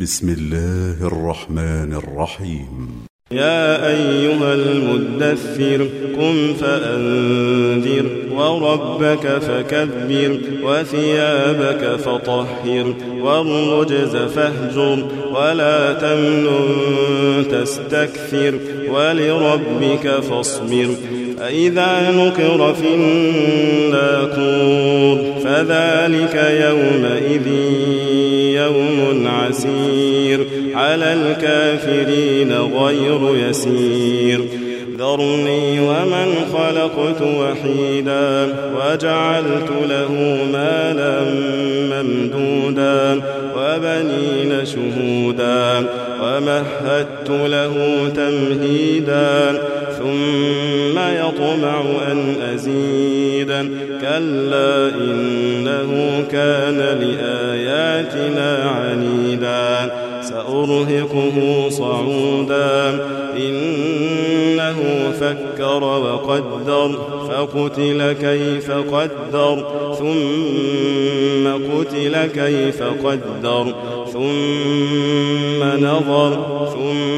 بسم الله الرحمن الرحيم. يا أيها المدثر قم فأنذر وربك فكبر وثيابك فطهر والرجز فاهجر ولا تمنن تستكثر ولربك فاصبر. فإذا نقر في الناقور فذلك يومئذ يوم عسير على الكافرين غير يسير. ذرني ومن خلقت وحيدا وجعلت له مالا ممدودا وبنين شهودا ومهدت له تمهيدا ثم يطمع أن أزيدا كلا إنه كان لآياتنا عنيدا سأرهقه صعودا. إنه فكر وقدر فقتل كيف قدر ثم قتل كيف قدر ثم نظر ثم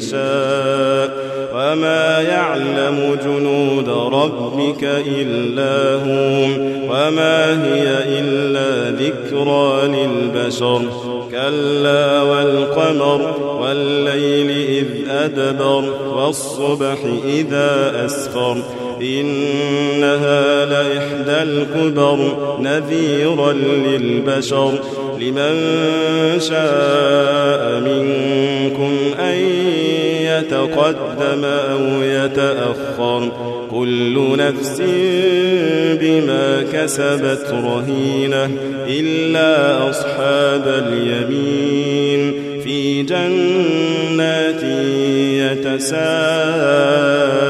يشاء. وما يعلم جنود ربك إلا هو وما هي إلا ذكرى للبشر. كلا والقمر والليل إذ أدبر والصبح إذا أسفر. إنها لإحدى الكبر نذيرا للبشر. لمن شاء منكم أن يتقدم أو يتأخر. كل نفس بما كسبت رهينة إلا أصحاب اليمين. في جنات يتساءلون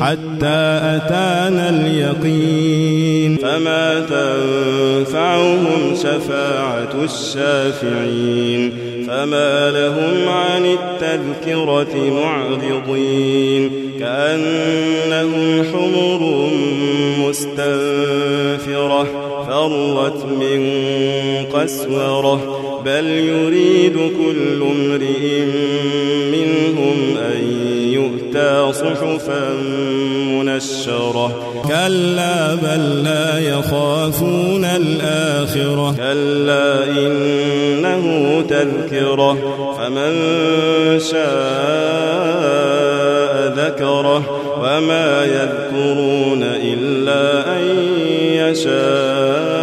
حتى أتانا اليقين. فما تنفعهم شفاعة الشافعين. فما لهم عن التذكرة معرضين. كأنهم حمر مستنفرة فرت من قسورة. بل يريد كل امرئ منهم أن يؤتى صحفا منشرة. كلا بل لا يخافون الآخرة. كلا إنه تذكرة. فمن شاء ذكره. وما يذكرون إلا أن يشاء.